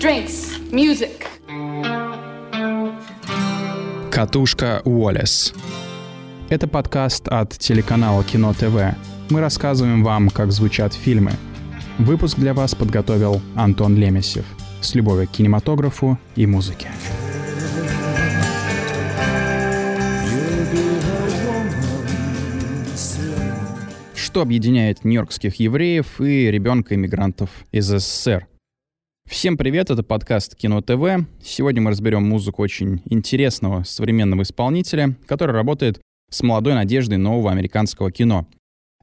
drinks, music. Катушка Уоллес. Это подкаст от телеканала Кино ТВ. Мы рассказываем вам, как звучат фильмы. Выпуск для вас подготовил Антон Лемесев. С любовью к кинематографу и музыке. Что объединяет нью-йоркских евреев и ребенка иммигрантов из СССР? Всем привет, это подкаст Кино ТВ. Сегодня мы разберем музыку очень интересного современного исполнителя, который работает с молодой надеждой нового американского кино.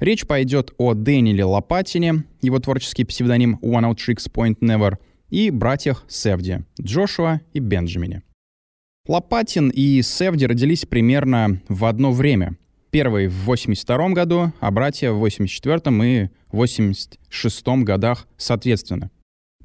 Речь пойдет о Дэниеле Лопатине, его творческий псевдоним One Out Tricks Point Never, и братьях Севди, Джошуа и Бенджамине. Лопатин и Севди родились примерно в одно время. Первый в 82 году, а братья в 84 и 86 годах соответственно.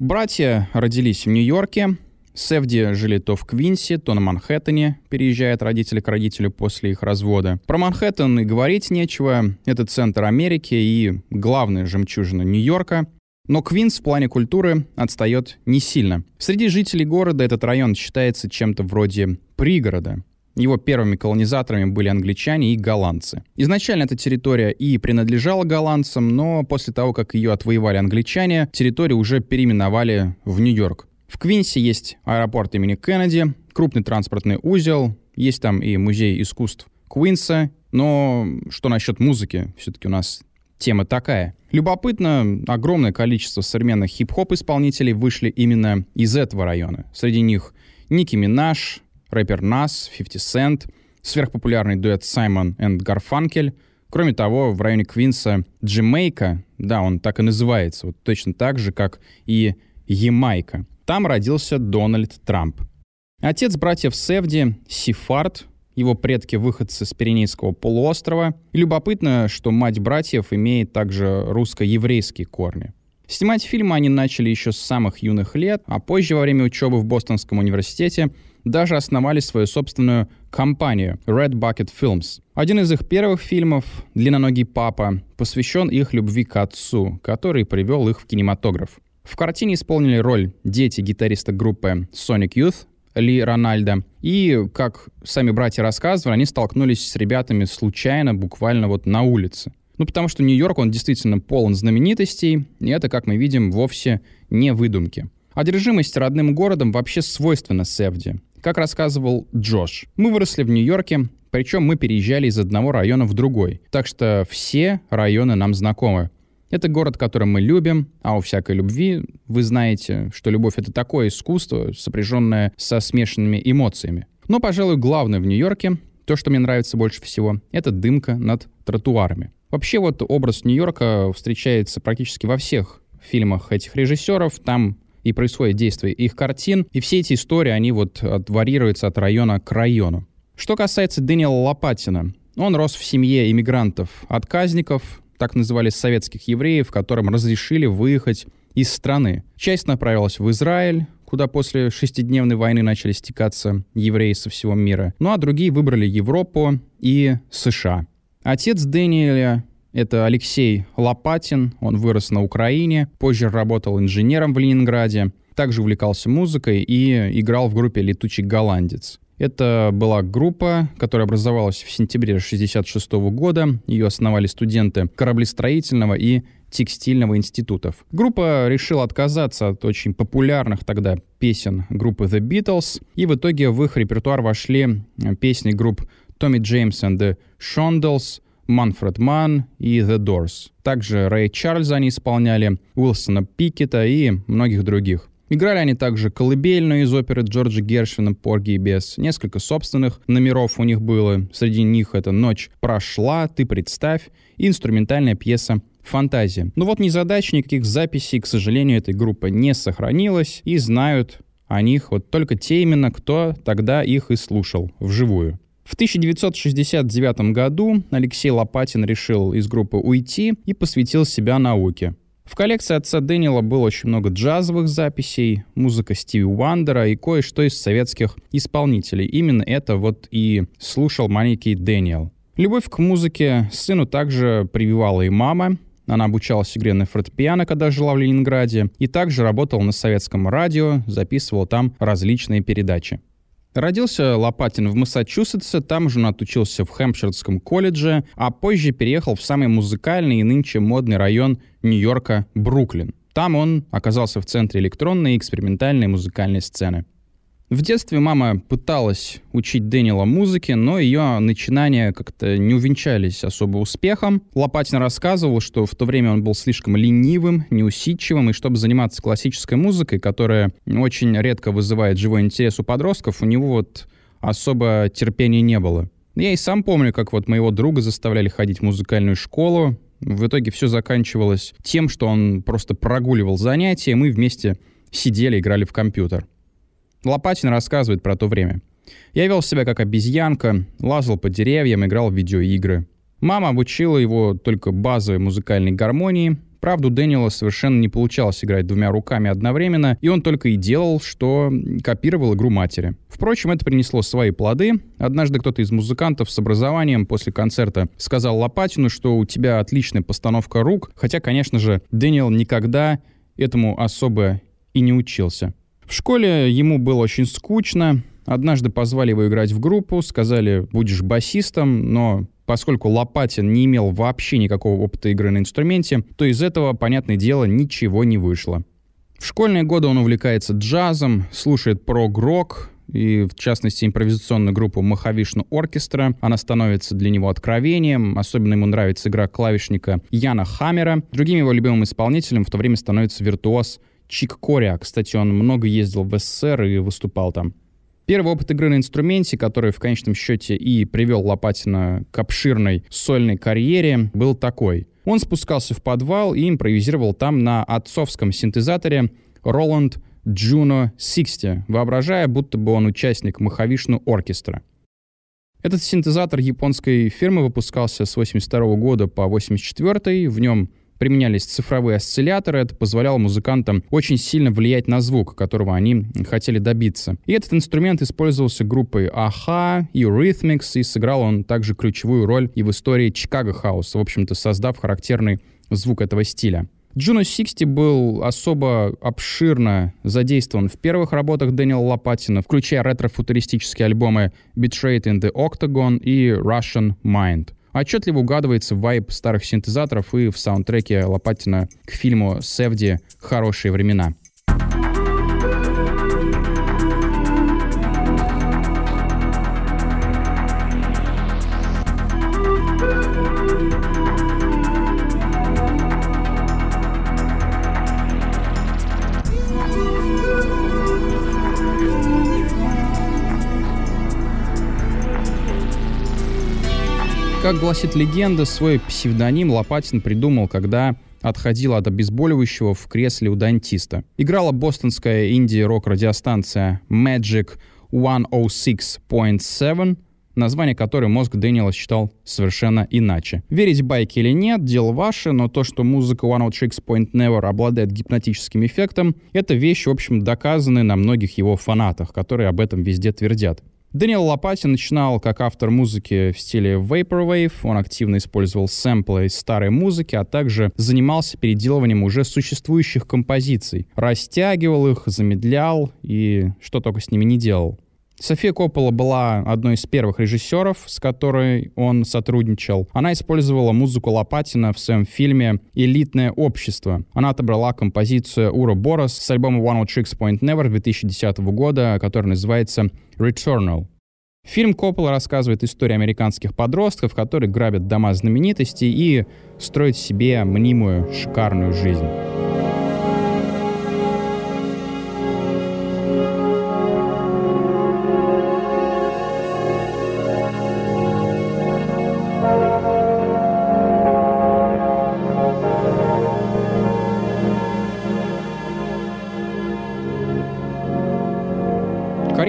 Братья родились в Нью-Йорке. Севди жили то в Квинсе, то на Манхэттене, переезжают родители к родителю после их развода. Про Манхэттен и говорить нечего. Это центр Америки и главная жемчужина Нью-Йорка. Но Квинс в плане культуры отстает не сильно. Среди жителей города этот район считается чем-то вроде пригорода. Его первыми колонизаторами были англичане и голландцы. Изначально эта территория и принадлежала голландцам, но после того, как ее отвоевали англичане, территорию уже переименовали в Нью-Йорк. В Квинсе есть аэропорт имени Кеннеди, крупный транспортный узел, есть там и музей искусств Квинса, но что насчет музыки? Все-таки у нас тема такая. Любопытно, огромное количество современных хип-хоп исполнителей вышли именно из этого района. Среди них Ники Минаж, рэпер Нас, 50 Cent, сверхпопулярный дуэт Саймон и Гарфанкель. Кроме того, в районе Квинса Джемейка, да, он так и называется, вот точно так же, как и Ямайка. Там родился Дональд Трамп. Отец братьев Севди, Сифард, его предки выходцы с Пиренейского полуострова. И любопытно, что мать братьев имеет также русско-еврейские корни. Снимать фильмы они начали еще с самых юных лет, а позже, во время учебы в Бостонском университете, даже основали свою собственную компанию Red Bucket Films. Один из их первых фильмов, «Длинноногий папа», посвящен их любви к отцу, который привел их в кинематограф. В картине исполнили роль дети гитариста группы Sonic Youth Ли Рональда. И, как сами братья рассказывали, они столкнулись с ребятами случайно, буквально вот на улице. Ну, потому что Нью-Йорк, он действительно полон знаменитостей, и это, как мы видим, вовсе не выдумки. Одержимость родным городом вообще свойственна Севди. Как рассказывал Джош, мы выросли в Нью-Йорке, причем мы переезжали из одного района в другой. Так что все районы нам знакомы. Это город, который мы любим, а у всякой любви вы знаете, что любовь — это такое искусство, сопряженное со смешанными эмоциями. Но, пожалуй, главное в Нью-Йорке, то, что мне нравится больше всего, это дымка над тротуарами. Вообще вот образ Нью-Йорка встречается практически во всех фильмах этих режиссеров. Там и происходит действие их картин. И все эти истории, они вот от, варьируются от района к району. Что касается Дэниела Лопатина, он рос в семье иммигрантов-отказников, так называли советских евреев, которым разрешили выехать из страны. Часть направилась в Израиль, куда после шестидневной войны начали стекаться евреи со всего мира. Ну а другие выбрали Европу и США. Отец Дэниеля это Алексей Лопатин, он вырос на Украине, позже работал инженером в Ленинграде, также увлекался музыкой и играл в группе «Летучий голландец». Это была группа, которая образовалась в сентябре 1966 года. Ее основали студенты кораблестроительного и текстильного институтов. Группа решила отказаться от очень популярных тогда песен группы The Beatles, и в итоге в их репертуар вошли песни групп Tommy James and the Shondells, Манфред Ман и The Doors. Также Рэй Чарльза они исполняли, Уилсона Пикета и многих других. Играли они также колыбельную из оперы Джорджа Гершвина «Порги и бес». Несколько собственных номеров у них было. Среди них это «Ночь прошла», «Ты представь» и инструментальная пьеса «Фантазия». Но вот незадач, никаких записей, к сожалению, этой группы не сохранилось, и знают о них вот только те именно, кто тогда их и слушал вживую. В 1969 году Алексей Лопатин решил из группы уйти и посвятил себя науке. В коллекции отца Дэниела было очень много джазовых записей, музыка Стиви Уандера и кое-что из советских исполнителей. Именно это вот и слушал маленький Дэниел. Любовь к музыке сыну также прививала и мама. Она обучалась игре на фортепиано, когда жила в Ленинграде, и также работала на советском радио, записывала там различные передачи. Родился Лопатин в Массачусетсе, там же он отучился в Хэмпширском колледже, а позже переехал в самый музыкальный и нынче модный район Нью-Йорка — Бруклин. Там он оказался в центре электронной и экспериментальной музыкальной сцены. В детстве мама пыталась учить Дэниела музыке, но ее начинания как-то не увенчались особо успехом. Лопатин рассказывал, что в то время он был слишком ленивым, неусидчивым, и чтобы заниматься классической музыкой, которая очень редко вызывает живой интерес у подростков, у него вот особо терпения не было. Я и сам помню, как вот моего друга заставляли ходить в музыкальную школу. В итоге все заканчивалось тем, что он просто прогуливал занятия, и мы вместе сидели, играли в компьютер. Лопатин рассказывает про то время. «Я вел себя как обезьянка, лазал по деревьям, играл в видеоигры. Мама обучила его только базовой музыкальной гармонии. Правда, у Дэниела совершенно не получалось играть двумя руками одновременно, и он только и делал, что копировал игру матери. Впрочем, это принесло свои плоды. Однажды кто-то из музыкантов с образованием после концерта сказал Лопатину, что у тебя отличная постановка рук, хотя, конечно же, Дэниел никогда этому особо и не учился. В школе ему было очень скучно. Однажды позвали его играть в группу, сказали, будешь басистом, но поскольку Лопатин не имел вообще никакого опыта игры на инструменте, то из этого, понятное дело, ничего не вышло. В школьные годы он увлекается джазом, слушает прог-рок, и в частности импровизационную группу Махавишну Оркестра. Она становится для него откровением. Особенно ему нравится игра клавишника Яна Хаммера. Другим его любимым исполнителем в то время становится виртуоз Чик Кориа. Кстати, он много ездил в СССР и выступал там. Первый опыт игры на инструменте, который в конечном счете и привел Лопатина к обширной сольной карьере, был такой. Он спускался в подвал и импровизировал там на отцовском синтезаторе Roland Juno 60, воображая, будто бы он участник Махавишну оркестра. Этот синтезатор японской фирмы выпускался с 82 года по 84 в нем применялись цифровые осцилляторы, это позволяло музыкантам очень сильно влиять на звук, которого они хотели добиться. И этот инструмент использовался группой Aha, Eurythmics, и сыграл он также ключевую роль и в истории Чикаго Хаус, в общем-то создав характерный звук этого стиля. Juno 60 был особо обширно задействован в первых работах Дэниела Лопатина, включая ретро-футуристические альбомы Betrayed in the Octagon и Russian Mind — Отчетливо угадывается вайб старых синтезаторов и в саундтреке Лопатина к фильму «Севди. Хорошие времена». Как гласит легенда, свой псевдоним Лопатин придумал, когда отходил от обезболивающего в кресле у дантиста. Играла бостонская инди-рок-радиостанция Magic 106.7, название которой мозг Дэниела считал совершенно иначе. Верить байки или нет, дело ваше, но то, что музыка 106.never обладает гипнотическим эффектом, это вещь, в общем, доказанная на многих его фанатах, которые об этом везде твердят. Дэниел Лопатин начинал как автор музыки в стиле Vaporwave. Он активно использовал сэмплы из старой музыки, а также занимался переделыванием уже существующих композиций. Растягивал их, замедлял и что только с ними не делал. София Коппола была одной из первых режиссеров, с которой он сотрудничал. Она использовала музыку Лопатина в своем фильме «Элитное общество». Она отобрала композицию Ура Борос с альбома One Tricks Point Never 2010 года, который называется Returnal. Фильм Коппола рассказывает историю американских подростков, которые грабят дома знаменитостей и строят себе мнимую шикарную жизнь.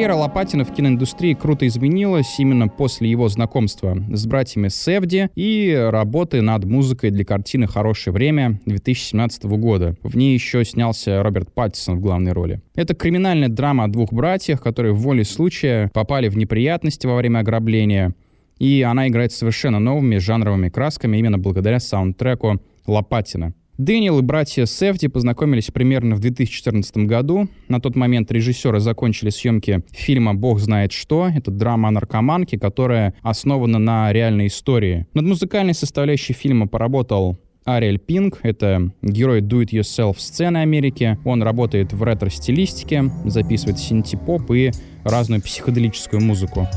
Карьера Лопатина в киноиндустрии круто изменилась именно после его знакомства с братьями Севди и работы над музыкой для картины «Хорошее время» 2017 года. В ней еще снялся Роберт Паттисон в главной роли. Это криминальная драма о двух братьях, которые в воле случая попали в неприятности во время ограбления, и она играет совершенно новыми жанровыми красками именно благодаря саундтреку Лопатина. Дэниел и братья Сефти познакомились примерно в 2014 году. На тот момент режиссеры закончили съемки фильма «Бог знает что». Это драма о наркоманке, которая основана на реальной истории. Над музыкальной составляющей фильма поработал Ариэль Пинг — это герой do-it-yourself сцены Америки. Он работает в ретро-стилистике, записывает синти-поп и разную психоделическую музыку.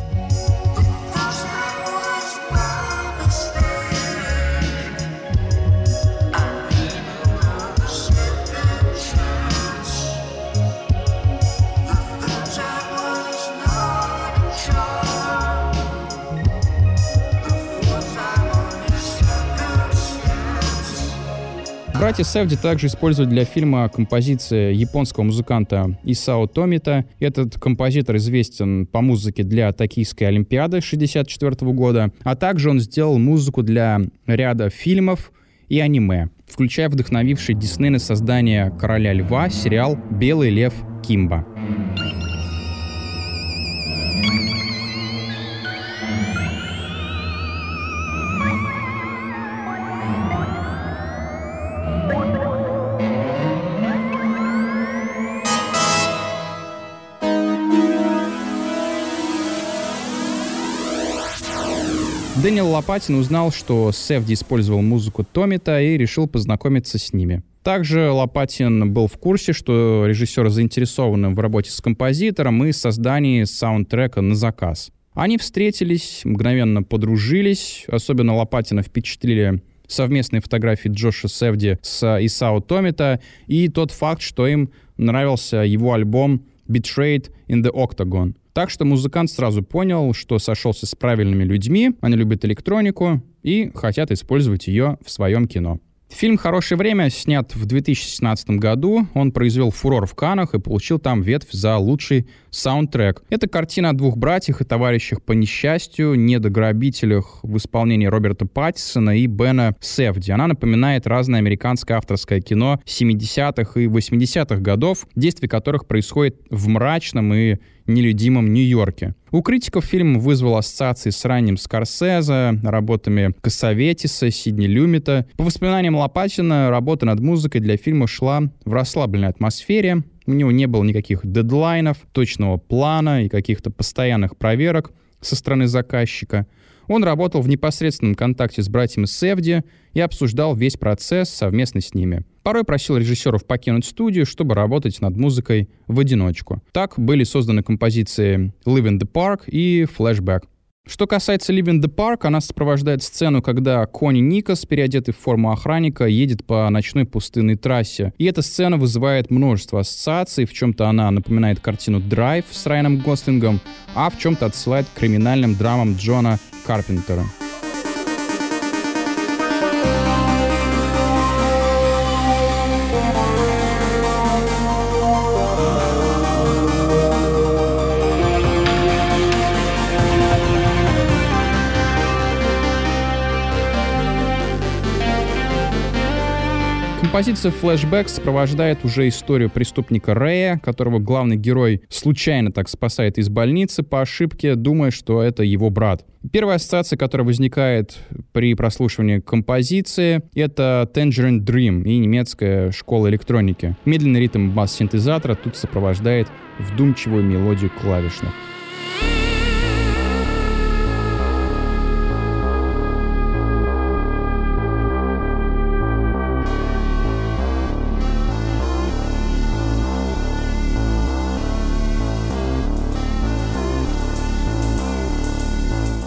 Братья Севди также используют для фильма композиции японского музыканта Исао Томита. Этот композитор известен по музыке для Токийской Олимпиады 1964 года, а также он сделал музыку для ряда фильмов и аниме, включая вдохновивший Дисней на создание «Короля льва» сериал «Белый лев Кимба». Дэниел Лопатин узнал, что Севди использовал музыку Томита и решил познакомиться с ними. Также Лопатин был в курсе, что режиссер заинтересован в работе с композитором и создании саундтрека на заказ. Они встретились, мгновенно подружились. Особенно Лопатина впечатлили совместные фотографии Джоша Севди с Исао Томита и тот факт, что им нравился его альбом Betrayed in the Octagon. Так что музыкант сразу понял, что сошелся с правильными людьми, они любят электронику и хотят использовать ее в своем кино. Фильм «Хорошее время» снят в 2017 году. Он произвел фурор в Канах и получил там ветвь за лучший саундтрек. Это картина о двух братьях и товарищах по несчастью, недограбителях в исполнении Роберта Паттисона и Бена Севди. Она напоминает разное американское авторское кино 70-х и 80-х годов, действие которых происходит в мрачном и нелюдимом Нью-Йорке. У критиков фильм вызвал ассоциации с ранним Скорсезе, работами Кассаветиса, Сидни Люмита. По воспоминаниям Лопатина, работа над музыкой для фильма шла в расслабленной атмосфере. У него не было никаких дедлайнов, точного плана и каких-то постоянных проверок со стороны заказчика. Он работал в непосредственном контакте с братьями Севди и обсуждал весь процесс совместно с ними. Порой просил режиссеров покинуть студию, чтобы работать над музыкой в одиночку. Так были созданы композиции «Live in the Park» и «Flashback». Что касается Live in the Park, она сопровождает сцену, когда Кони Никас, переодетый в форму охранника, едет по ночной пустынной трассе. И эта сцена вызывает множество ассоциаций. В чем-то она напоминает картину «Драйв» с Райаном Гослингом, а в чем-то отсылает к криминальным драмам Джона Carpenter. Композиция «Флэшбэк» сопровождает уже историю преступника Рэя, которого главный герой случайно так спасает из больницы по ошибке, думая, что это его брат. Первая ассоциация, которая возникает при прослушивании композиции, это Tangerine Dream и немецкая школа электроники. Медленный ритм бас-синтезатора тут сопровождает вдумчивую мелодию клавишных.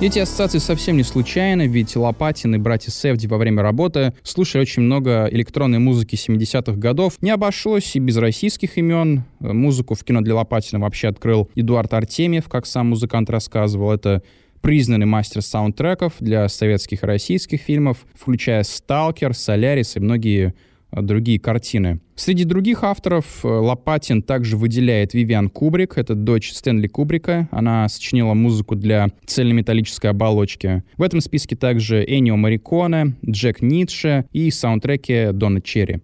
Эти ассоциации совсем не случайны, ведь Лопатин и братья Севди во время работы слушали очень много электронной музыки 70-х годов. Не обошлось и без российских имен. Музыку в кино для Лопатина вообще открыл Эдуард Артемьев, как сам музыкант рассказывал. Это признанный мастер саундтреков для советских и российских фильмов, включая «Сталкер», «Солярис» и многие Э, другие картины. Среди других авторов э, Лопатин также выделяет Вивиан Кубрик, это дочь Стэнли Кубрика. Она сочинила музыку для цельнометаллической оболочки. В этом списке также Энио Мариконе, Джек Ницше и саундтреки Дона Черри.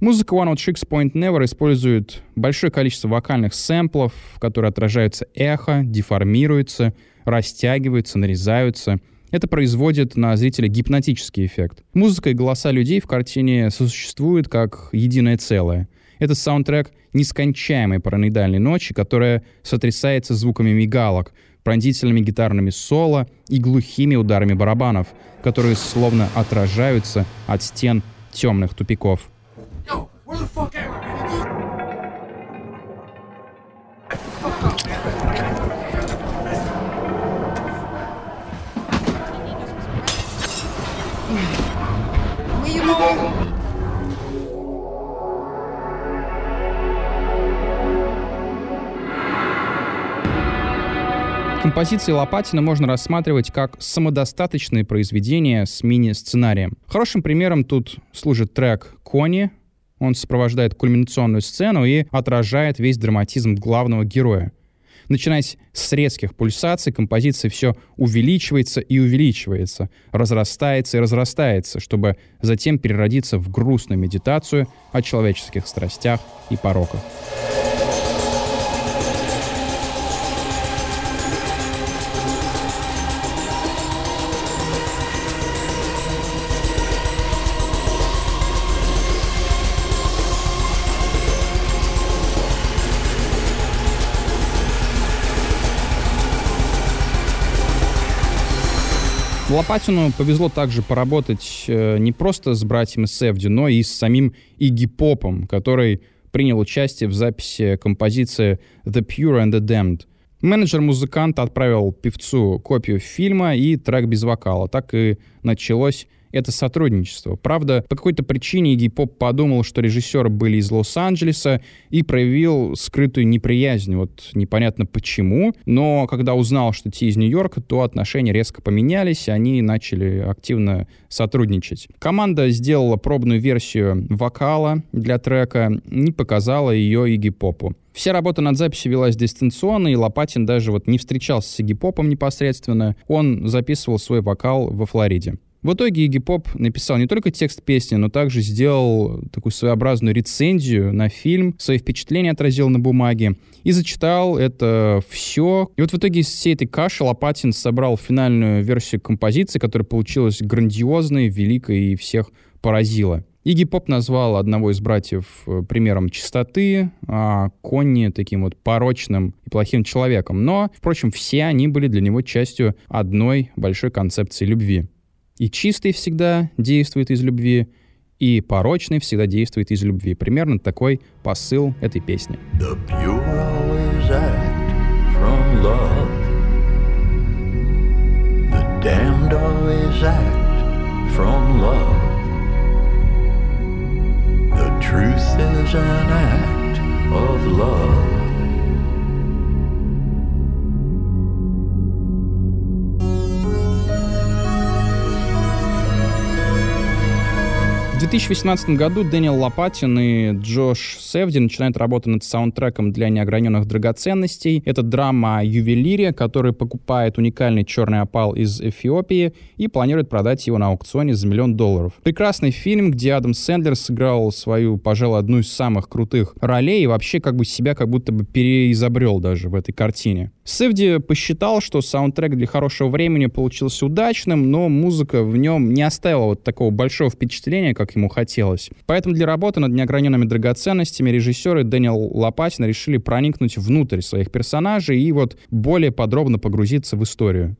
Музыка One Out Six Point Never использует большое количество вокальных сэмплов, которые отражаются эхо, деформируются, растягиваются, нарезаются — Это производит на зрителя гипнотический эффект. Музыка и голоса людей в картине сосуществуют как единое целое. Это саундтрек нескончаемой параноидальной ночи, которая сотрясается звуками мигалок, пронзительными гитарными соло и глухими ударами барабанов, которые словно отражаются от стен темных тупиков. Yo, Композиции Лопатина можно рассматривать как самодостаточные произведения с мини-сценарием. Хорошим примером тут служит трек «Кони». Он сопровождает кульминационную сцену и отражает весь драматизм главного героя. Начиная с резких пульсаций, композиция все увеличивается и увеличивается, разрастается и разрастается, чтобы затем переродиться в грустную медитацию о человеческих страстях и пороках. Лопатину повезло также поработать э, не просто с братьями Севди, но и с самим Игги Попом, который принял участие в записи композиции «The Pure and the Damned». Менеджер музыканта отправил певцу копию фильма и трек без вокала. Так и началось это сотрудничество. Правда, по какой-то причине Игги Поп подумал, что режиссеры были из Лос-Анджелеса и проявил скрытую неприязнь. Вот непонятно почему, но когда узнал, что те из Нью-Йорка, то отношения резко поменялись, и они начали активно сотрудничать. Команда сделала пробную версию вокала для трека, не показала ее Игги Попу. Вся работа над записью велась дистанционно, и Лопатин даже вот не встречался с Игги Попом непосредственно. Он записывал свой вокал во Флориде. В итоге Игги Поп написал не только текст песни, но также сделал такую своеобразную рецензию на фильм, свои впечатления отразил на бумаге и зачитал это все. И вот в итоге из всей этой каши Лопатин собрал финальную версию композиции, которая получилась грандиозной, великой и всех поразила. Игги Поп назвал одного из братьев э, примером чистоты, а Конни таким вот порочным и плохим человеком. Но, впрочем, все они были для него частью одной большой концепции любви. И чистый всегда действует из любви, и порочный всегда действует из любви. Примерно такой посыл этой песни. The pure act from love. 2018 году Дэниел Лопатин и Джош Сэфди начинают работать над саундтреком для неограненных драгоценностей. Это драма о ювелире, который покупает уникальный черный опал из Эфиопии и планирует продать его на аукционе за миллион долларов. Прекрасный фильм, где Адам Сэндлер сыграл свою, пожалуй, одну из самых крутых ролей и вообще как бы себя как будто бы переизобрел даже в этой картине. Сэфди посчитал, что саундтрек для хорошего времени получился удачным, но музыка в нем не оставила вот такого большого впечатления, как ему хотелось. Поэтому для работы над неограненными драгоценностями режиссеры и Дэниел Лопатин решили проникнуть внутрь своих персонажей и вот более подробно погрузиться в историю.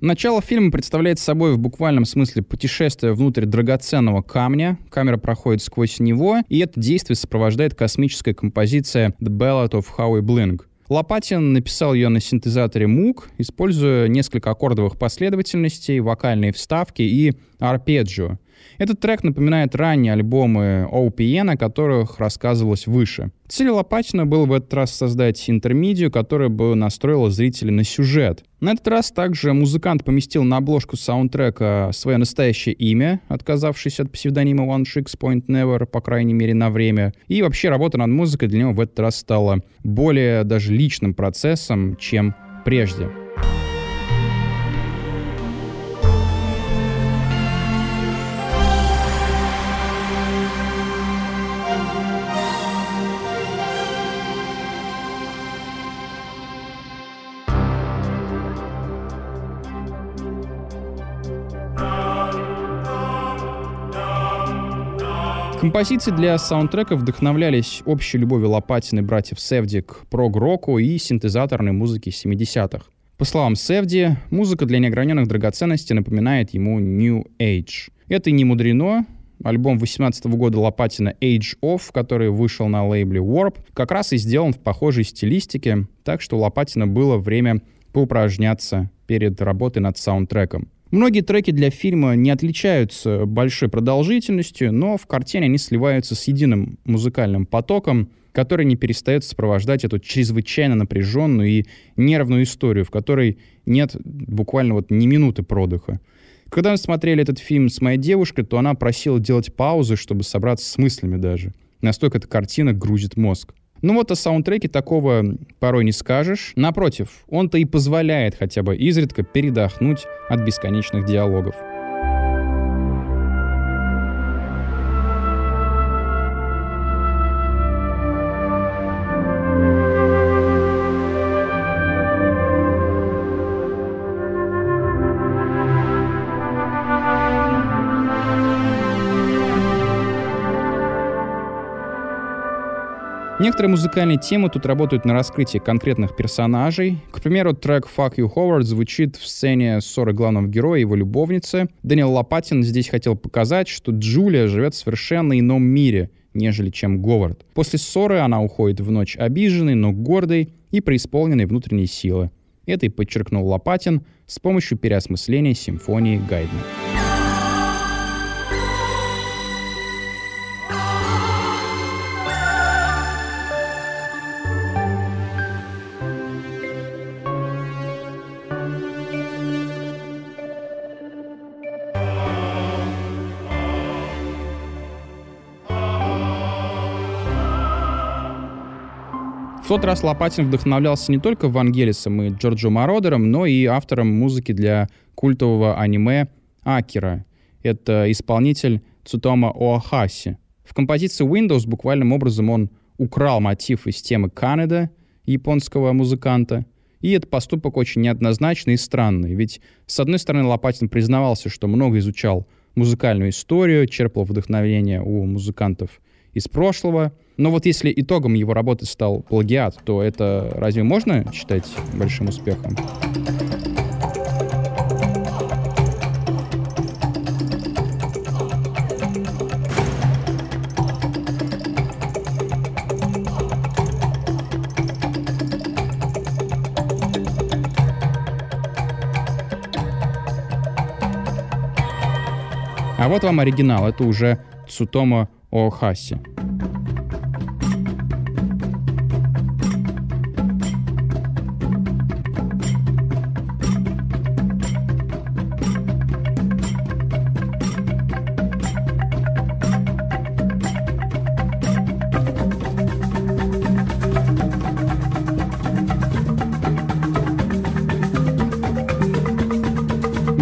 Начало фильма представляет собой в буквальном смысле путешествие внутрь драгоценного камня. Камера проходит сквозь него, и это действие сопровождает космическая композиция «The Ballad of Howie Blink». Лопатин написал ее на синтезаторе Moog, используя несколько аккордовых последовательностей, вокальные вставки и арпеджио. Этот трек напоминает ранние альбомы OPN, о которых рассказывалось выше. Цель Лопатина было в этот раз создать интермедию, которая бы настроила зрителей на сюжет. На этот раз также музыкант поместил на обложку саундтрека свое настоящее имя, отказавшись от псевдонима One Shix Point Never, по крайней мере, на время. И вообще работа над музыкой для него в этот раз стала более даже личным процессом, чем прежде. Композиции для саундтрека вдохновлялись общей любовью Лопатины братьев Севди к прог-року и синтезаторной музыке 70-х. По словам Севди, музыка для неограненных драгоценностей напоминает ему New Age. Это не мудрено, Альбом 18 года Лопатина Age Of, который вышел на лейбле Warp, как раз и сделан в похожей стилистике, так что у Лопатина было время поупражняться перед работой над саундтреком. Многие треки для фильма не отличаются большой продолжительностью, но в картине они сливаются с единым музыкальным потоком, который не перестает сопровождать эту чрезвычайно напряженную и нервную историю, в которой нет буквально вот ни минуты продыха. Когда мы смотрели этот фильм с моей девушкой, то она просила делать паузы, чтобы собраться с мыслями даже. Настолько эта картина грузит мозг. Ну вот о саундтреке такого порой не скажешь. Напротив, он-то и позволяет хотя бы изредка передохнуть от бесконечных диалогов. Некоторые музыкальные темы тут работают на раскрытие конкретных персонажей. К примеру, трек «Fuck You Howard» звучит в сцене ссоры главного героя и его любовницы. Дэниел Лопатин здесь хотел показать, что Джулия живет в совершенно ином мире, нежели чем Говард. После ссоры она уходит в ночь обиженной, но гордой и преисполненной внутренней силы. Это и подчеркнул Лопатин с помощью переосмысления симфонии Гайдна. Тот раз Лопатин вдохновлялся не только Вангелисом и Джорджо Мородером, но и автором музыки для культового аниме Акера. Это исполнитель Цутома Оахаси. В композиции Windows буквальным образом он украл мотив из темы Канада, японского музыканта. И этот поступок очень неоднозначный и странный, ведь, с одной стороны, Лопатин признавался, что много изучал музыкальную историю, черпал вдохновение у музыкантов из прошлого. Но вот если итогом его работы стал плагиат, то это разве можно считать большим успехом? А вот вам оригинал, это уже Цутомо Оохаси.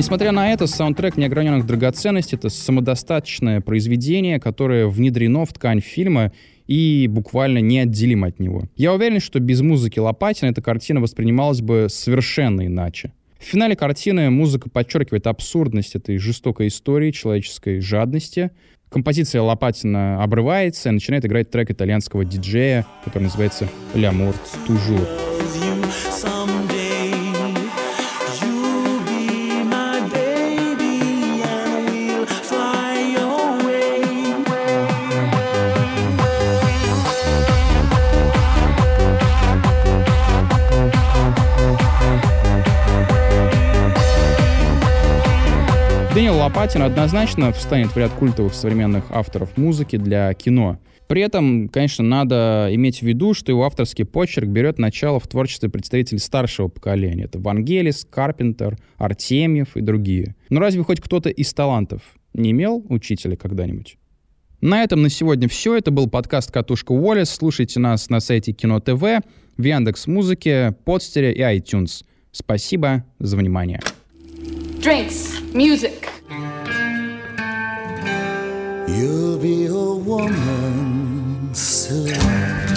Несмотря на это, саундтрек «Неограненных драгоценностей» — это самодостаточное произведение, которое внедрено в ткань фильма и буквально неотделим от него. Я уверен, что без музыки Лопатина эта картина воспринималась бы совершенно иначе. В финале картины музыка подчеркивает абсурдность этой жестокой истории человеческой жадности. Композиция Лопатина обрывается и начинает играть трек итальянского диджея, который называется «L'Amour toujours». Дэниел Лопатин однозначно встанет в ряд культовых современных авторов музыки для кино. При этом, конечно, надо иметь в виду, что его авторский почерк берет начало в творчестве представителей старшего поколения. Это Вангелис, Карпентер, Артемьев и другие. Но разве хоть кто-то из талантов не имел учителя когда-нибудь? На этом на сегодня все. Это был подкаст «Катушка Уоллес». Слушайте нас на сайте Кино ТВ, в Яндекс Музыке, Подстере и iTunes. Спасибо за внимание. Drinks, music. You'll be a woman soon.